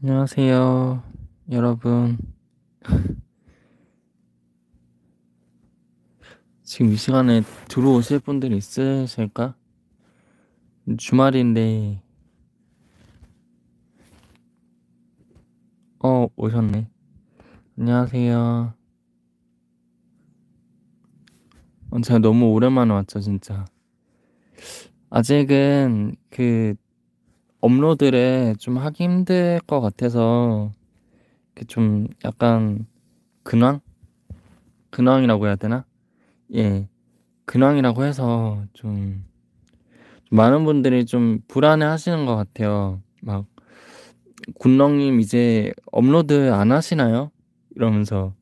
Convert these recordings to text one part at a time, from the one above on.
안녕하세요, 여러분. 지금 이 시간에 들어오실 분들 있으실까? 주말인데, 어, 오셨네. 안녕하세요. 어, 제가 너무 오랜만에 왔죠, 진짜. 아직은 그 업로드를 좀 하기 힘들 것 같아서 그좀 약간 근황? 근황이라고 해야 되나? 예. 근황이라고 해서 좀 많은 분들이 좀 불안해 하시는 것 같아요. 막 군렁님 이제 업로드 안 하시나요? 이러면서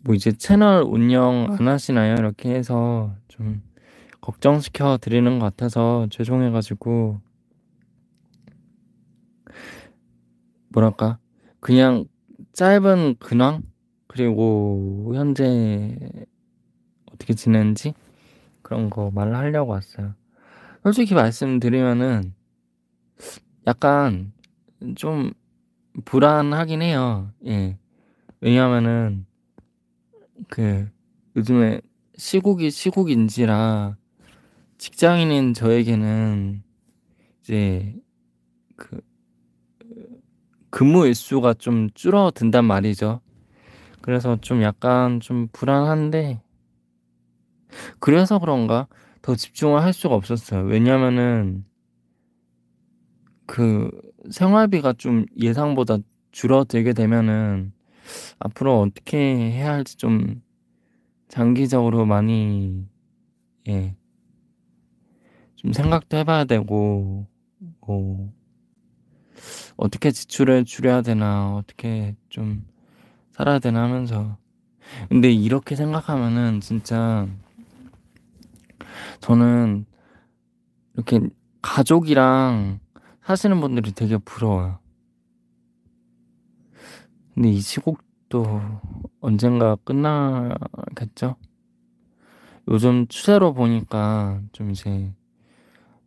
뭐 이제 채널 운영 안 하시나요? 이렇게 해서 좀 걱정시켜 드리는 것 같아서 죄송해가지고 뭐랄까 그냥 짧은 근황 그리고 현재 어떻게 지내는지 그런 거 말을 하려고 왔어요. 솔직히 말씀드리면은 약간 좀 불안하긴 해요. 예. 왜냐하면은 그 요즘에 시국이 시국인지라 직장인인 저에게는 이제 그 근무 일수가 좀 줄어든단 말이죠. 그래서 좀 약간 좀 불안한데 그래서 그런가 더 집중을 할 수가 없었어요. 왜냐면은 그 생활비가 좀 예상보다 줄어들게 되면은 앞으로 어떻게 해야 할지 좀 장기적으로 많이 예. 좀 생각도 해봐야 되고 뭐 어떻게 지출을 줄여야 되나 어떻게 좀 살아야 되나 하면서 근데 이렇게 생각하면은 진짜 저는 이렇게 가족이랑 사시는 분들이 되게 부러워요. 근데 이 시국도 언젠가 끝나겠죠? 요즘 추세로 보니까 좀 이제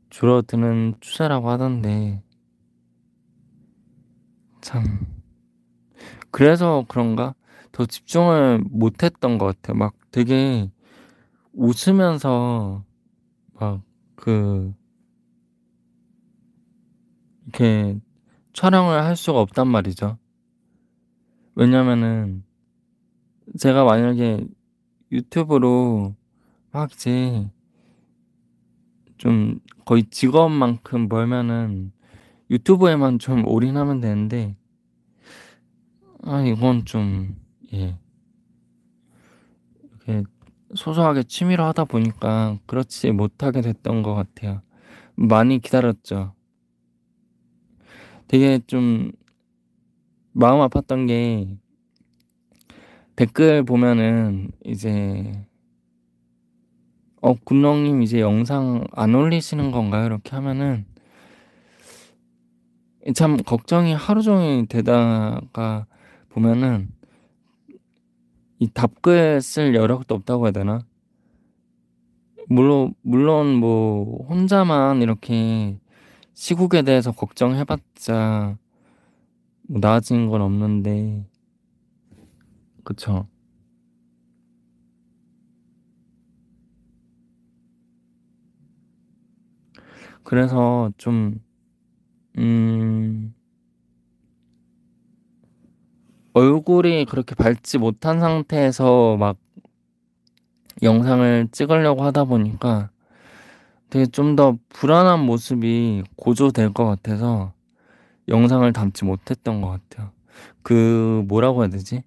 줄어드는 추세라고 하던데 참 그래서 그런가 더 집중을 못했던 것 같아요. 막 되게 웃으면서 막 그 이렇게 촬영을 할 수가 없단 말이죠. 왜냐면은 제가 만약에 유튜브로 막 이제 좀 거의 직업만큼 벌면은 유튜브에만 좀 올인하면 되는데 아 이건 좀 예. 이렇게 소소하게 취미로 하다 보니까 그렇지 못하게 됐던 것 같아요. 많이 기다렸죠. 되게 좀 마음 아팠던 게 댓글 보면은 이제 어 군렁님 이제 영상 안 올리시는 건가요? 이렇게 하면은 참 걱정이 하루 종일 되다가 보면은 이 답글 쓸 여력도 없다고 해야 되나? 물론 물론 뭐 혼자만 이렇게 시국에 대해서 걱정해봤자 뭐 나아진 건 없는데 그쵸? 그래서 좀 음. 얼굴이 그렇게 밝지 못한 상태에서 막 영상을 찍으려고 하다 보니까 되게 좀 더 불안한 모습이 고조될 것 같아서 영상을 담지 못했던 것 같아요. 그 뭐라고 해야 되지?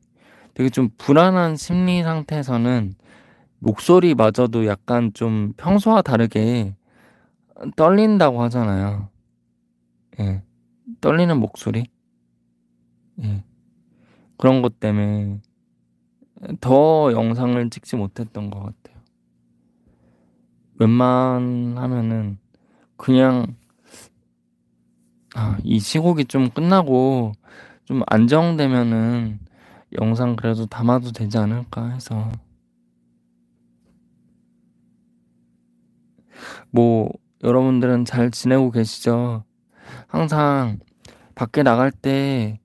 되게 좀 불안한 심리 상태에서는 목소리마저도 약간 좀 평소와 다르게 떨린다고 하잖아요. 예. 떨리는 목소리? 예. 그런 것 때문에 더 영상을 찍지 못했던 것 같아요. 웬만하면은 그냥 아, 이 시국이 좀 끝나고 좀 안정되면은 영상 그래도 담아도 되지 않을까 해서 뭐 여러분들은 잘 지내고 계시죠? 항상 밖에 나갈 때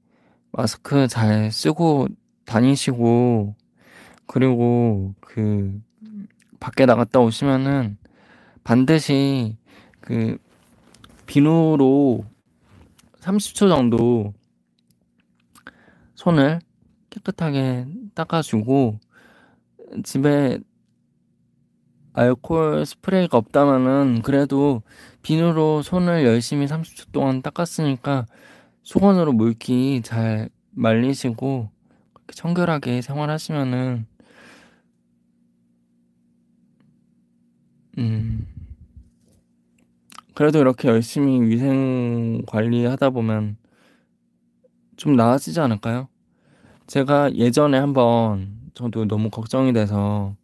마스크 잘 쓰고 다니시고 그리고 그 밖에 나갔다 오시면은 반드시 그 비누로 30초 정도 손을 깨끗하게 닦아주고 집에 알코올 스프레이가 없다면은 그래도 비누로 손을 열심히 30초 동안 닦았으니까 수건으로 물기 잘 말리시고 청결하게 생활하시면은 음 그래도 이렇게 열심히 위생 관리하다 보면 좀 나아지지 않을까요? 제가 예전에 한번 저도 너무 걱정이 돼서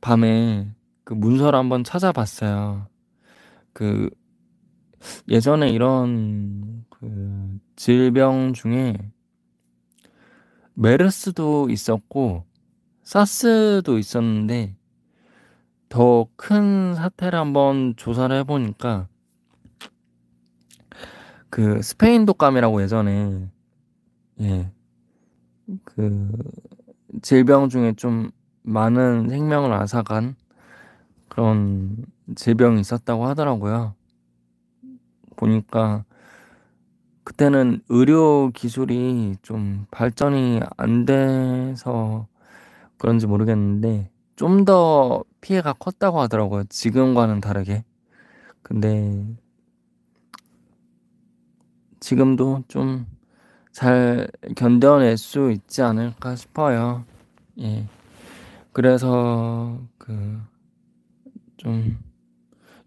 밤에 그 문서를 한번 찾아봤어요. 그 예전에 이런 그 질병 중에 메르스도 있었고 사스도 있었는데 더 큰 사태를 한번 조사를 해보니까 그 스페인 독감이라고 예전에 예 그 질병 중에 좀 많은 생명을 앗아간 그런 질병이 있었다고 하더라고요. 보니까 그때는 의료 기술이 좀 발전이 안 돼서 그런지 모르겠는데 좀 더 피해가 컸다고 하더라고요. 지금과는 다르게. 근데 지금도 좀 잘 견뎌낼 수 있지 않을까 싶어요. 예. 그래서 그 좀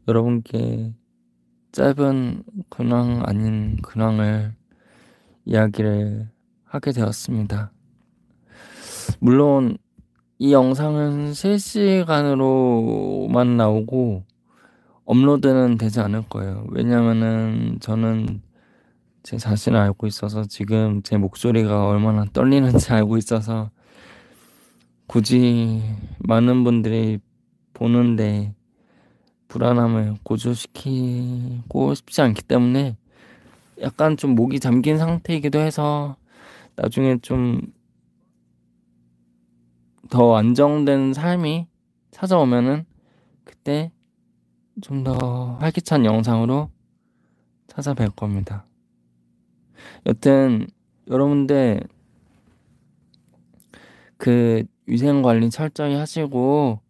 여러분께 짧은 근황 아닌 근황을 이야기를 하게 되었습니다. 물론 이 영상은 실시간으로만 나오고 업로드는 되지 않을 거예요. 왜냐면은 저는 제 자신을 알고 있어서 지금 제 목소리가 얼마나 떨리는지 알고 있어서 굳이 많은 분들이 보는데 불안함을 고조시키고 싶지 않기 때문에 약간 좀 목이 잠긴 상태이기도 해서 나중에 좀 더 안정된 삶이 찾아오면은 그때 좀 더 활기찬 영상으로 찾아뵐 겁니다. 여튼 여러분들 그 위생 관리 철저히 하시고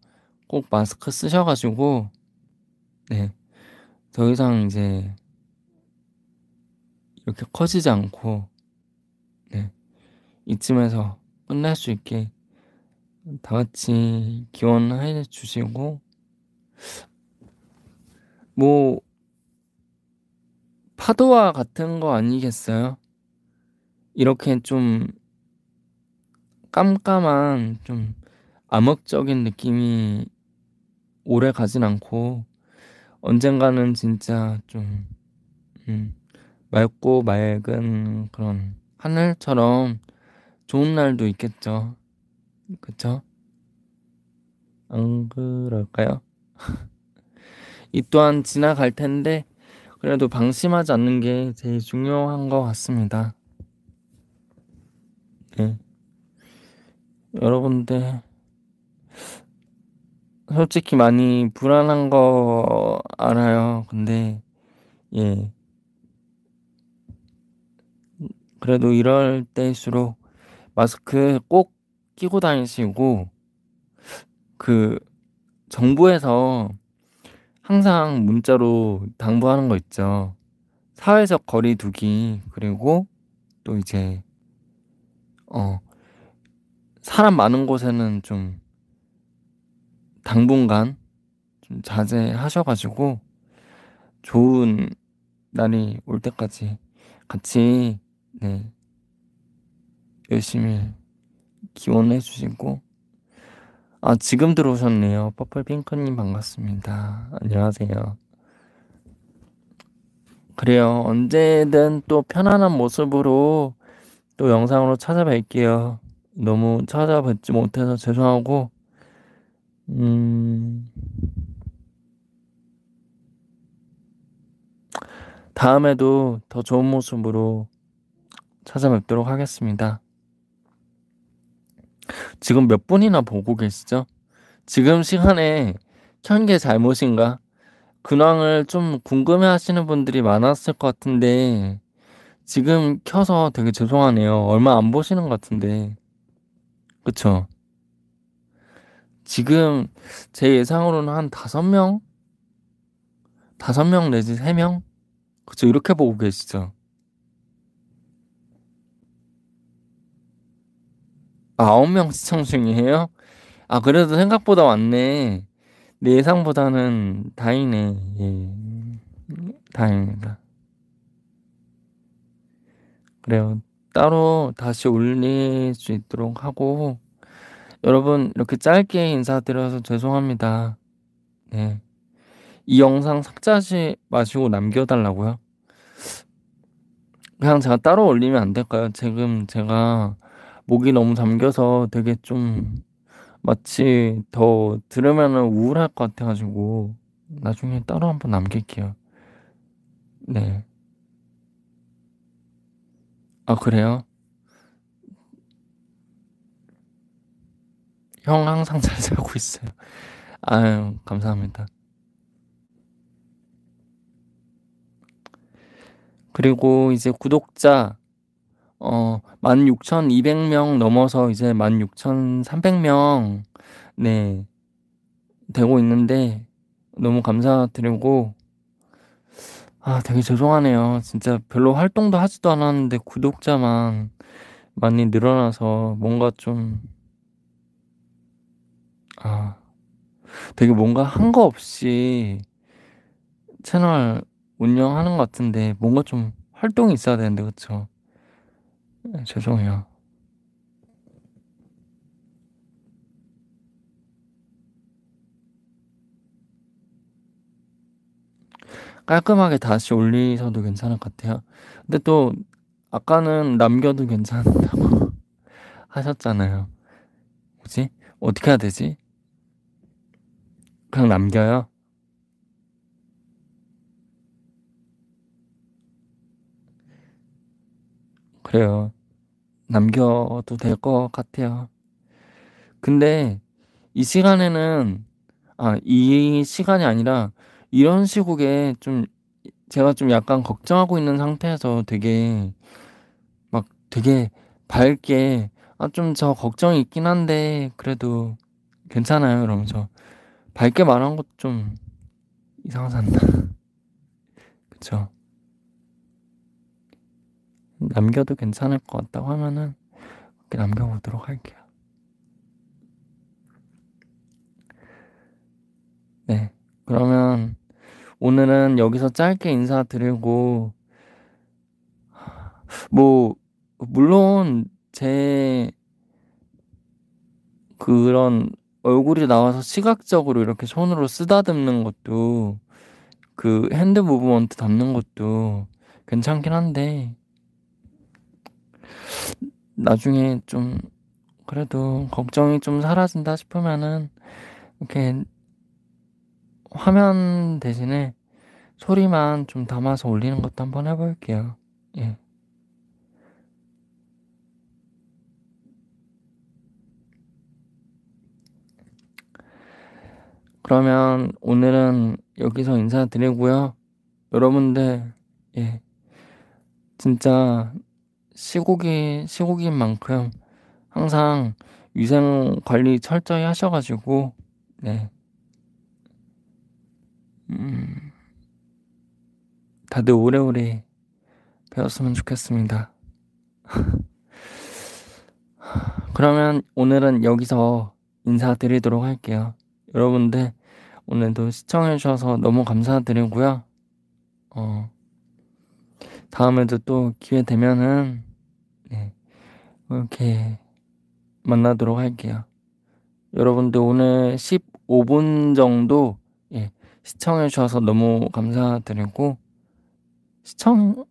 꼭 마스크 쓰셔가지고 네. 더 이상 이제 이렇게 커지지 않고 네. 이쯤에서 끝날 수 있게 다 같이 기원해 주시고 뭐 파도와 같은 거 아니겠어요? 이렇게 좀 깜깜한 좀 암흑적인 느낌이 오래 가진 않고 언젠가는 진짜 좀 음, 맑고 맑은 그런 하늘처럼 좋은 날도 있겠죠. 그쵸? 안 그럴까요? 이 또한 지나갈 텐데 그래도 방심하지 않는 게 제일 중요한 것 같습니다. 네. 여러분들 솔직히 많이 불안한 거 알아요. 근데 예. 그래도 이럴 때일수록 마스크 꼭 끼고 다니시고 그 정부에서 항상 문자로 당부하는 거 있죠. 사회적 거리 두기 그리고 또 이제 어 사람 많은 곳에는 좀 당분간 좀 자제하셔가지고 좋은 날이 올 때까지 같이 네 열심히 기원해 주시고. 아 지금 들어오셨네요. 퍼플핑크님 반갑습니다. 안녕하세요. 그래요. 언제든 또 편안한 모습으로 또 영상으로 찾아뵐게요 너무 찾아뵙지 못해서 죄송하고 음 다음에도 더 좋은 모습으로 찾아뵙도록 하겠습니다. 지금 몇 분이나 보고 계시죠? 지금 시간에 켠게 잘못인가? 근황을 좀 궁금해 하시는 분들이 많았을 것 같은데, 지금 켜서 되게 죄송하네요. 얼마 안 보시는 것 같은데. 그쵸? 지금 제 예상으로는 한 다섯 명? 다섯 명 내지 세 명? 그쵸? 이렇게 보고 계시죠? 아홉 명 시청 중이에요? 아, 그래도 생각보다 많네. 내 예상보다는 다행이네. 예. 다행입니다. 그래요. 따로 다시 올릴 수 있도록 하고, 여러분, 이렇게 짧게 인사드려서 죄송합니다. 네. 이 영상 삭제하지 마시고 남겨달라고요? 그냥 제가 따로 올리면 안 될까요? 지금 제가 목이 너무 잠겨서 되게 좀 마치 더 들으면 우울할 것 같아가지고 나중에 따로 한번 남길게요. 네. 아, 그래요? 형 항상 잘 살고 있어요. 아유, 감사합니다. 그리고 이제 구독자, 어, 16,200명 넘어서 이제 16,300명, 네, 되고 있는데, 너무 감사드리고, 아, 되게 죄송하네요. 진짜 별로 활동도 하지도 않았는데 구독자만 많이 늘어나서 뭔가 좀, 아, 되게 뭔가 한 거 없이 채널 운영하는 것 같은데 뭔가 좀 활동이 있어야 되는데, 그쵸? 네, 죄송해요. 깔끔하게 다시 올리셔도 괜찮을 것 같아요. 근데 또 아까는 남겨도 괜찮다고 하셨잖아요. 뭐지? 어떻게 해야 되지? 그냥 남겨요? 그래요. 남겨도 될 것 같아요. 근데 이 시간에는, 아, 이 시간이 아니라 이런 시국에 좀 제가 좀 약간 걱정하고 있는 상태에서 되게 막 되게 밝게 아, 좀 저 걱정이 있긴 한데 그래도 괜찮아요. 이러면서 밝게 말한 것도 좀 이상하지 않나. 그쵸? 남겨도 괜찮을 것 같다고 하면은 그렇게 남겨보도록 할게요. 네. 그러면 오늘은 여기서 짧게 인사드리고, 뭐, 물론 제 그런 얼굴이 나와서 시각적으로 이렇게 손으로 쓰다듬는 것도 그 hand movement 담는 것도 괜찮긴 한데, 나중에 좀 그래도 걱정이 좀 사라진다 싶으면은 이렇게 화면 대신에 소리만 좀 담아서 올리는 것도 한번 해볼게요. 예. 그러면 오늘은 여기서 인사드리고요. 여러분들, 예. 진짜 시국이, 시국인 만큼 항상 위생 관리 철저히 하셔가지고, 네. 음, 다들 오래오래 배웠으면 좋겠습니다. 그러면 오늘은 여기서 인사드리도록 할게요. 여러분들 오늘도 시청해주셔서 너무 감사드리고요. 어, 다음에도 또 기회 되면은 네, 이렇게 만나도록 할게요. 여러분들 오늘 15분 정도 예, 시청해 주셔서 너무 감사드리고 시청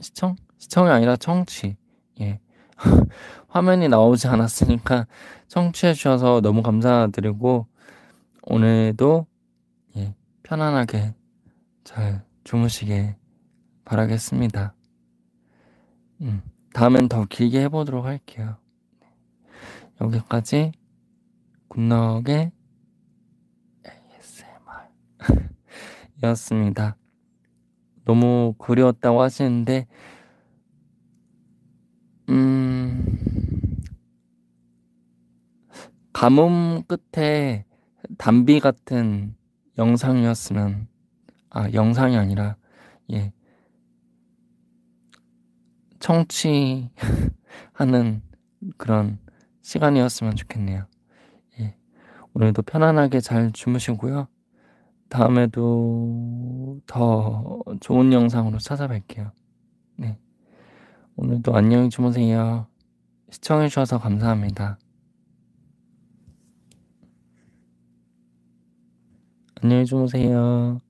시청 시청이 아니라 청취 예 화면이 나오지 않았으니까 청취해 주셔서 너무 감사드리고 오늘도 예 편안하게 잘 주무시게 바라겠습니다. 음, 다음엔 더 길게 해보도록 할게요. 여기까지 굿넉의 이었습니다. 너무 그리웠다고 하시는데, 음, 가뭄 끝에 담비 같은 영상이었으면, 아, 영상이 아니라, 예, 청취하는 그런 시간이었으면 좋겠네요. 예, 오늘도 편안하게 잘 주무시고요. 다음에도 더 좋은 영상으로 찾아뵐게요. 네. 오늘도 안녕히 주무세요. 시청해주셔서 감사합니다. 안녕히 주무세요.